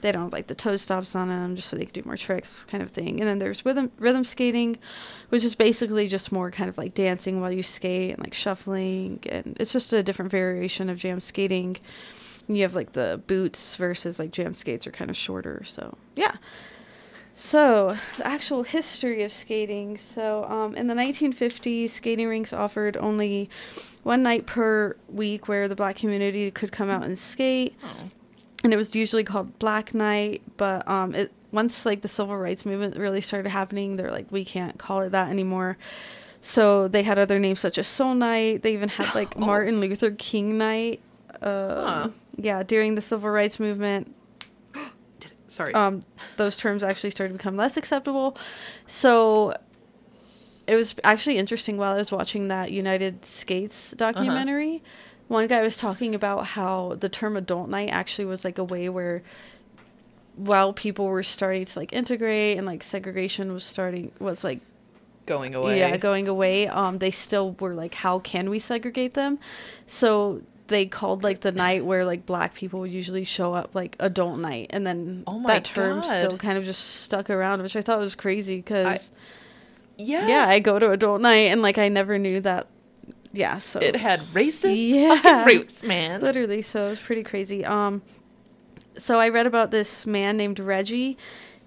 they don't have like the toe stops on them just so they can do more tricks kind of thing. And then there's rhythm rhythm skating which is basically just more kind of like dancing while you skate and like shuffling. And it's just a different variation of jam skating. You have like the boots versus like jam skates are kind of shorter. So yeah so the actual history of skating so um, in the 1950s skating rinks offered only one night per week where the black community could come out and skate Oh. and it was usually called Black Night. But um, it once like the civil rights movement really started happening, they're like, we can't call it that anymore. So they had other names such as Soul Night. They even had like (laughs) Oh. Martin Luther King Night. Um, Huh. Yeah, during the civil rights movement, Sorry. um, those terms actually started to become less acceptable. So it was actually interesting while I was watching that United Skates documentary. One guy was talking about how the term adult night actually was like a way where while people were starting to like integrate and like segregation was starting was like going away. yeah going away um they still were like how can we segregate them so they called like the night where like black people would usually show up like adult night and then Oh that term still kind of just stuck around which i thought was crazy because yeah. yeah i go to adult night and like i never knew that yeah so It had racist Yeah. (laughs) roots, man. literally so it was pretty crazy um so i read about this man named reggie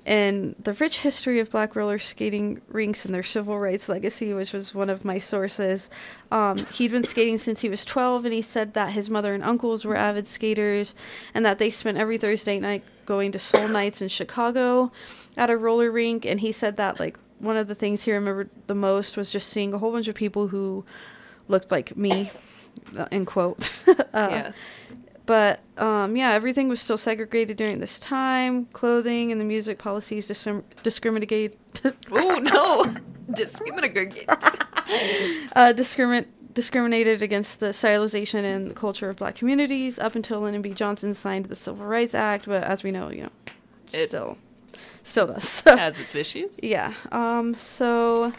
and the rich history of black roller skating rinks and their civil rights legacy which was one of my sources. Um, he'd been skating since he was 12 and he said that his mother and uncles were avid skaters and that they spent every thursday night going to soul nights in chicago at a roller rink. And he said that like one of the things he remembered the most was just seeing a whole bunch of people who looked like me uh, in quote (laughs) uh, yeah. But um, yeah, everything was still segregated during this time. Clothing and the music policies discrim- discriminate (laughs) Oh no. (laughs) Discriminate. (laughs) uh, discrimin- discriminated against the stylization and the culture of black communities up until Lyndon B. Johnson signed the Civil Rights Act. But as we know, you know, It- still still does. Has its issues. yeah. Um. So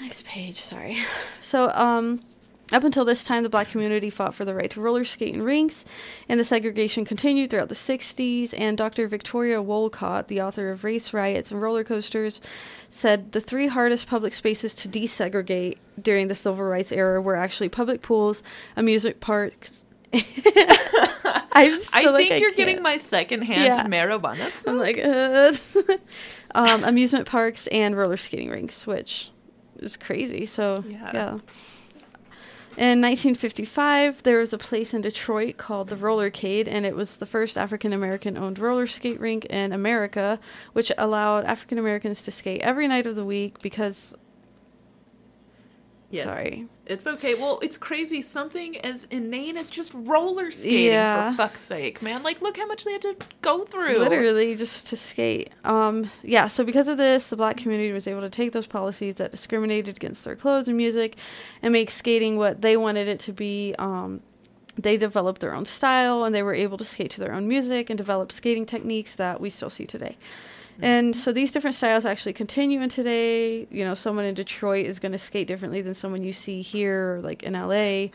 next page. Sorry. So um. Up until this time, the black community fought for the right to roller skate in rinks, and the segregation continued throughout the 60s. And Dr. Victoria Wolcott, the author of Race Riots and Roller Coasters, said the three hardest public spaces to desegregate during the civil rights era were actually public pools, amusement parks, (laughs) I I like think you're getting can't. my secondhand Yeah. marijuana I'm like, uh, (laughs) um, amusement parks and roller skating rinks, which is crazy. So Yeah. yeah. In 1955, there was a place in Detroit called the Rollercade, and it was the first African American owned roller skate rink in America, which allowed African Americans to skate every night of the week because. Yes. Sorry. It's okay. Well, it's crazy. Something as inane as just roller skating, Yeah. for fuck's sake, man. Like, look how much they had to go through. Literally just to skate. Um, yeah, so because of this, the black community was able to take those policies that discriminated against their clothes and music and make skating what they wanted it to be. Um, they developed their own style and they were able to skate to their own music and develop skating techniques that we still see today. And so these different styles actually continue in today. You know, someone in Detroit is going to skate differently than someone you see here, like in LA.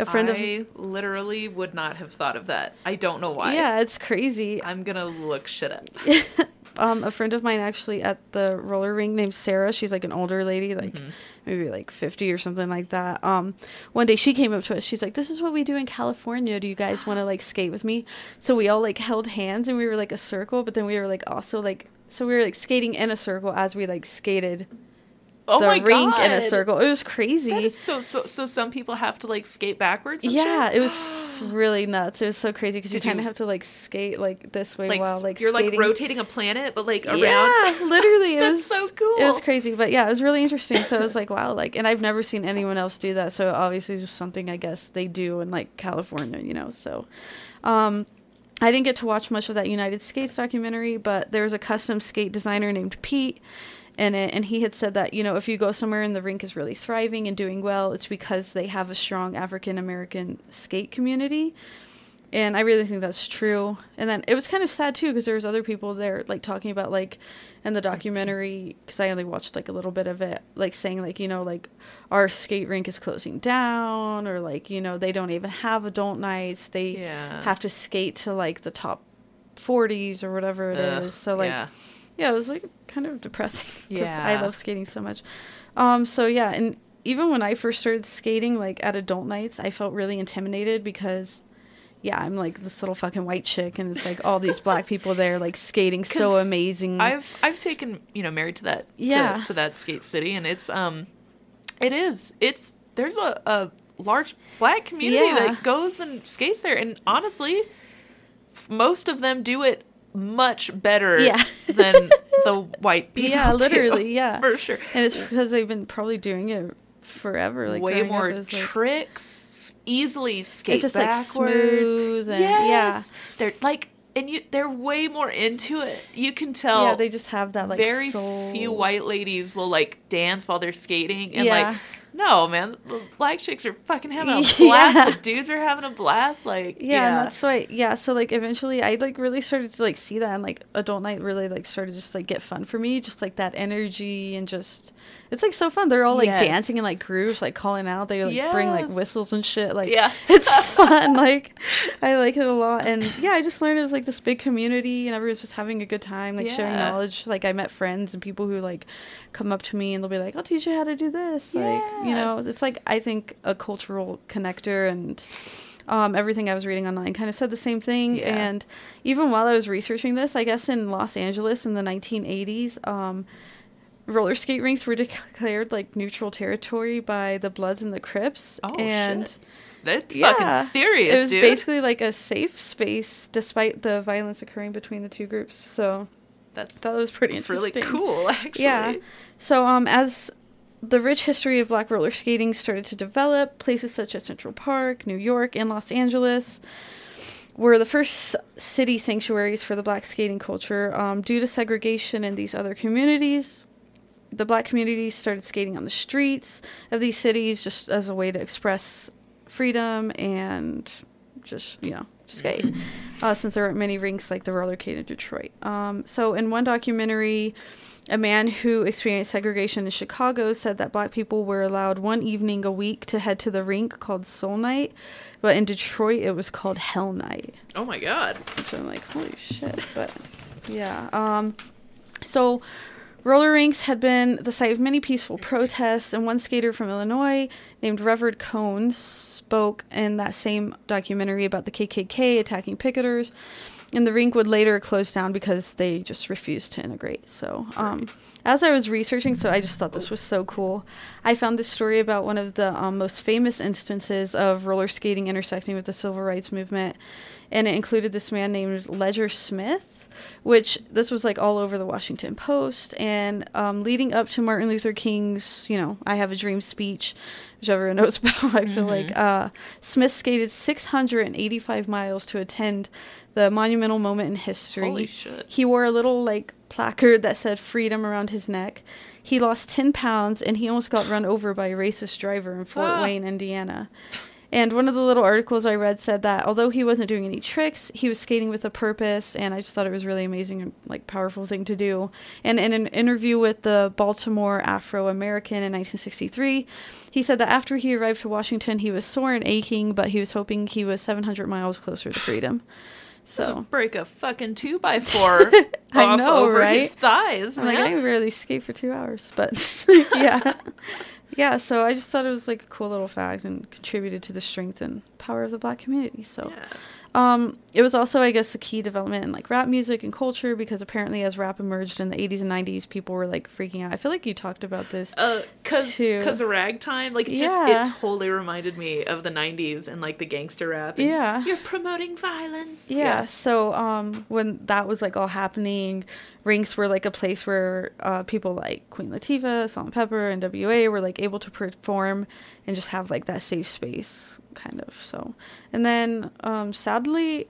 A friend of I literally would not have thought of that. I don't know why. yeah, it's crazy. I'm gonna look shit up. (laughs) um, a friend of mine actually at the roller rink named Sarah. She's like an older lady, like Mhm. maybe like 50 or something like that. Um, one day she came up to us. She's like, "This is what we do in California. Do you guys want to like skate with me?" So we all like held hands and we were like a circle, but then we were like also like so we were like skating in a circle as we like skated Oh the rink god! in a circle. It was crazy. So so. So some people have to like skate backwards. yeah, shit? it was (gasps) really nuts. It was so crazy because you kind of have to like skate like this way like, while like you're like rotating a planet, but like around. Yeah, literally, it (laughs) was so cool. It was crazy, but yeah, it was really interesting. So I was like, (laughs) wow, like, and I've never seen anyone else do that. So obviously, it's just something I guess they do in like California, you know. So, um, I didn't get to watch much of that United Skates documentary, but there was a custom skate designer named Pete in it, and he had said that you know if you go somewhere and the rink is really thriving and doing well, it's because they have a strong African American skate community. And I really think that's true. And then it was kind of sad too because there was other people there like talking about like in the documentary because I only watched like a little bit of it, like saying like you know like our skate rink is closing down or like you know they don't even have adult nights. They Yeah. have to skate to like the top 40s or whatever it is. Ugh, So like yeah. yeah, it was like kind of depressing (laughs) because I love skating so much. Um, so yeah, and even when I first started skating, like at adult nights, I felt really intimidated because, yeah, I'm like this little fucking white chick, and it's like all these black people there, like skating so (laughs) amazing. I've I've taken you know married to that Yeah. to, to that skate city, and it's um, it is it's there's a, a large black community Yeah. that goes and skates there, and honestly, f- most of them do it much better Yeah. than the white (laughs) people. Yeah, do, literally, yeah. (laughs) for sure. and it's because they've been probably doing it forever, like way up, more was, like- tricks, easily skate just, like, backwards. smooth and- yes, they're like, and you, they're way more into it. You can tell. yeah, they just have that like very soul. few white ladies will like dance while they're skating, and Yeah. like, no, man, the black chicks are fucking having a Yeah. (laughs) blast. The dudes are having a blast. Like, yeah, and that's why yeah so like eventually i like really started to like see that and like adult night really like started just like get fun for me just like that energy and just it's like so fun they're all like Yes. dancing in like grooves like calling out they like bring like whistles and shit like Yeah. (laughs) it's (laughs) fun like i like it a lot and yeah i just learned it was like this big community and everyone's just having a good time like sharing knowledge like i met friends and people who like come up to me and they'll be like i'll teach you how to do this like you know it's like i think a cultural connector and um, everything I was reading online kind of said the same thing. Yeah. And even while I was researching this, I guess in Los Angeles in the 1980s, um, roller skate rinks were (laughs) declared like neutral territory by the Bloods and the Crips. Oh, and shit. That's yeah, fucking serious, It was dude. basically like a safe space despite the violence occurring between the two groups. So that's that was pretty interesting. really cool, (laughs) actually. Yeah. So um as the rich history of black roller skating started to develop, places such as Central Park, New York, and Los Angeles were the first city sanctuaries for the black skating culture. Um, due to segregation in these other communities, the black communities started skating on the streets of these cities just as a way to express freedom and just, you know, skate. Uh, since there aren't many rinks like the roller Rollercade in Detroit. Um, so, in one documentary, a man who experienced segregation in Chicago said that black people were allowed one evening a week to head to the rink called Soul Night, but in Detroit it was called Hell Night. Oh my god. So I'm like, holy shit. But yeah. Um, so Roller rinks had been the site of many peaceful protests, and one skater from Illinois named Reverend Cohn spoke in that same documentary about the KKK attacking picketers. And the rink would later close down because they just refused to integrate. So, um, as I was researching, so I just thought this was so cool. I found this story about one of the um, most famous instances of roller skating intersecting with the civil rights movement, and it included this man named Ledger Smith which this was like all over the Washington Post. And um, leading up to Martin Luther King's, you know, I Have a Dream speech, which everyone (laughs) knows about, I feel Mhm. like uh, Smith skated 685 miles to attend the monumental moment in history. Holy shit. He wore a little like placard that said freedom around his neck. He lost 10 pounds and he almost got run over by a racist driver in Fort Ah. Wayne, Indiana. (laughs) And one of the little articles I read said that although he wasn't doing any tricks, he was skating with a purpose, and I just thought it was really amazing and like powerful thing to do. And in an interview with the Baltimore Afro American in 1963, he said that after he arrived to Washington, he was sore and aching, but he was hoping he was 700 miles closer to freedom. So (laughs) break a fucking two by four (laughs) I off know, over right? his thighs, I'm like, I rarely skate for two hours, but (laughs) yeah. Yeah, so I just thought it was like a cool little fact and contributed to the strength and power of the black community. So Yeah. um, it was also, I guess, a key development in like rap music and culture because apparently, as rap emerged in the 80s and 90s, people were like freaking out. I feel like you talked about this. Uh, cause, Too. cause of ragtime, like it just Yeah. it totally reminded me of the '90s and like the gangster rap. and, Yeah. you're promoting violence. Yeah, so um, when that was like all happening, rinks were like a place where uh, people like Queen Latifah, Salt-N-Pepa, and WA were like able to perform and just have like that safe space, kind of. So, and then um, sadly,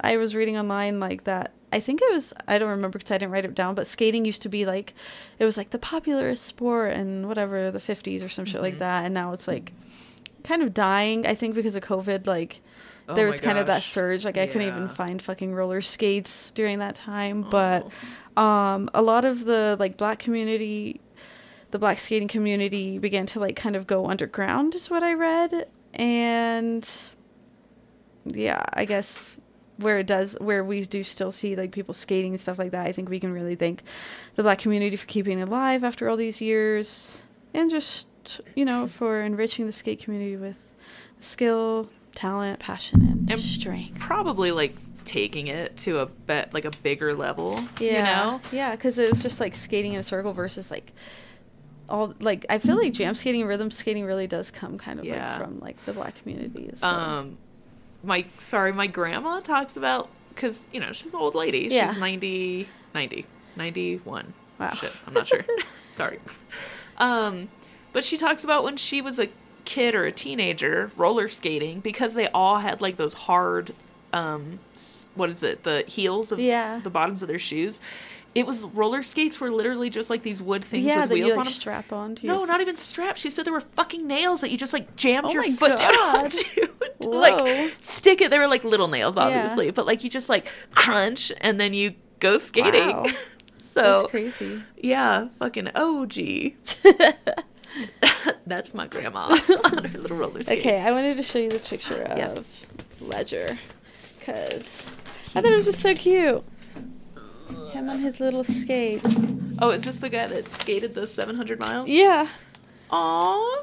I was reading online like that. I think it was I don't remember because I didn't write it down, but skating used to be like it was like the popular sport and whatever the 50s or some shit like Mhm. that, and now it's like kind of dying. I think because of COVID, like Oh there was kind of that surge. Like I couldn't even find fucking roller skates during that time. But Oh. um, a lot of the like black community, the black skating community began to like kind of go underground, is what I read. And yeah, I guess where it does, where we do still see like people skating and stuff like that, I think we can really thank the black community for keeping it alive after all these years, and just you know for enriching the skate community with skill, talent, passion, and, And strength. probably like taking it to a bet like a bigger level. Yeah, You know. yeah, because it was just like skating in a circle versus like all like I feel like jam skating rhythm skating really does come kind of Yeah. like from like the black community. So. Um, my sorry, my grandma talks about because you know she's an old lady. Yeah. She's 90, 90, 91. Wow. Shit, I'm not sure. (laughs) sorry. Um, but she talks about when she was a kid or a teenager roller skating because they all had like those hard, um, what is it? The heels of Yeah. the bottoms of their shoes. It was roller skates were literally just like these wood things yeah, with wheels you on them. strap on. To No, not even straps. She said there were fucking nails that you just like jammed Oh your foot (laughs) down onto (laughs) to like stick it. They were like little nails, Yeah. obviously, but like you just like crunch and then you go skating. Wow. (laughs) so That's crazy. yeah, fucking OG. (laughs) That's my grandma (laughs) on her little roller skates. Okay, I wanted to show you this picture of Yes. Ledger because I thought it was just so cute. Him on his little skates. Oh, is this the guy that skated the 700 miles? Yeah. Aw.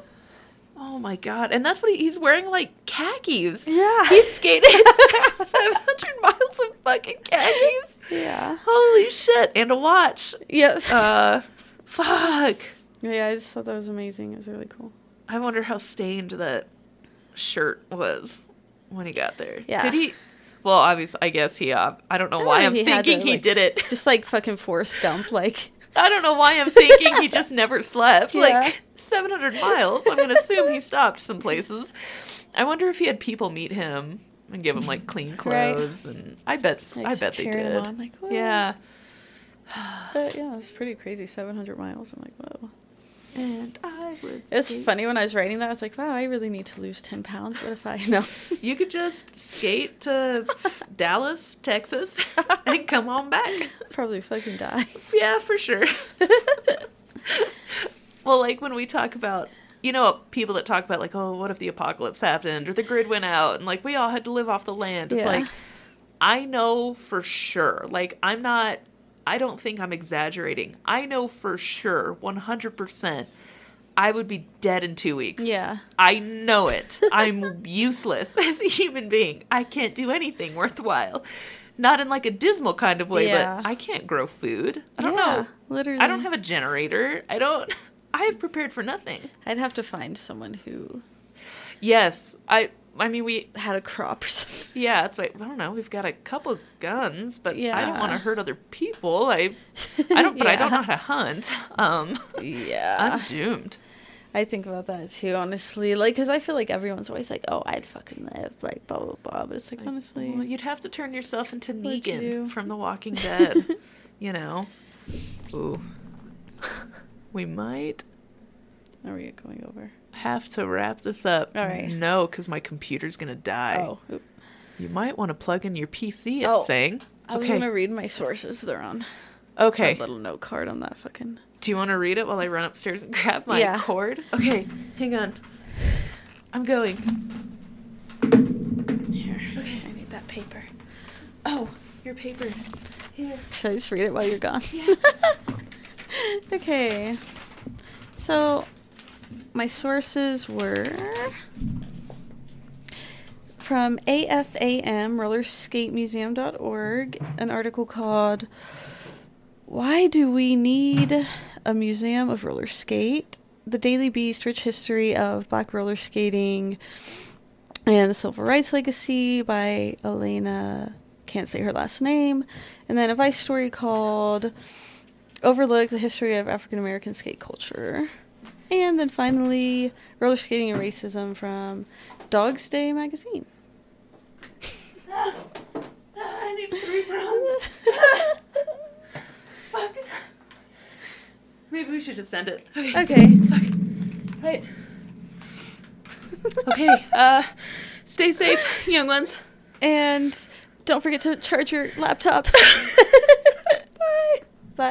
Oh my god. And that's what he, he's wearing like khakis. Yeah. He skated (laughs) 700 miles of fucking khakis. Yeah. Holy shit. And a watch. Yep. Uh, fuck. Yeah, I just thought that was amazing. It was really cool. I wonder how stained that shirt was when he got there. Yeah. Did he? Well, obviously, I guess he. Uh, I don't know I why know I'm he thinking to, he like, did it. (laughs) Just like fucking Forrest Gump, like. (laughs) I don't know why I'm thinking he just (laughs) never slept. Yeah. Like 700 miles. I'm gonna assume he stopped some places. I wonder if he had people meet him and give him like clean Right. clothes, and I bet I bet they did. like, yeah. (sighs) But yeah, it's pretty crazy. 700 miles. I'm like, whoa. And I would. It's skate. funny when I was writing that. I was like, wow, I really need to lose 10 pounds. What if I (laughs) know? You could just skate to (laughs) Dallas, Texas, (laughs) and come on back. Probably fucking die. Yeah, for sure. well, like when we talk about, you know, people that talk about like, oh, what if the apocalypse happened or the grid went out and like we all had to live off the land. It's Yeah. like I know for sure. Like I'm not I don't think I'm exaggerating. I know for sure, 100%, I would be dead in two weeks. Yeah. I know it. I'm (laughs) useless as a human being. I can't do anything worthwhile. Not in like a dismal kind of way, Yeah. but I can't grow food. I don't Yeah, know. literally. I don't have a generator. I don't. (laughs) I have prepared for nothing. I'd have to find someone who Yes, I. I mean, we. had a crop or something. Yeah, it's like I don't know. We've got a couple guns, but yeah. I don't want to hurt other people. I. (laughs) I don't. But I don't know how to hunt. Um, Yeah. I'm doomed. I think about that too, honestly. Like, because I feel like everyone's always like, oh, I'd fucking live, like, blah, blah, blah. But it's like, honestly. Well, you'd have to turn yourself into What'd you Negan from The Walking (laughs) Dead. you know. Ooh. We might Are we going over? Have to wrap this up. All right. No, because my computer's gonna die. Oh, oop. You might want to plug in your PC. It's Oh, saying. I was Okay. to read my sources. They're on Okay. little note card on that fucking. Do you want to read it while I run upstairs and grab my Yeah. cord? Okay. Hang on. I'm going. Here. Okay. I need that paper. Oh, your paper. Here. Should I just read it while you're gone? Yeah. (laughs) okay. So, my sources were from AFAM, rollerskatemuseum.org, an article called Why Do We Need a Museum of Roller Skate? The Daily Beast, Rich History of Black Roller Skating and the Civil Rights Legacy by Elena, can't say her last name. And then a Vice story called Overlooked the History of African American Skate Culture. And then finally, Roller Skating and Racism from Dog's Day magazine. Ah, I need three rounds. Fuck. Maybe we should just send it. okay. Okay. Right. okay. Uh, stay safe, young ones. And don't forget to charge your laptop. (laughs) Bye.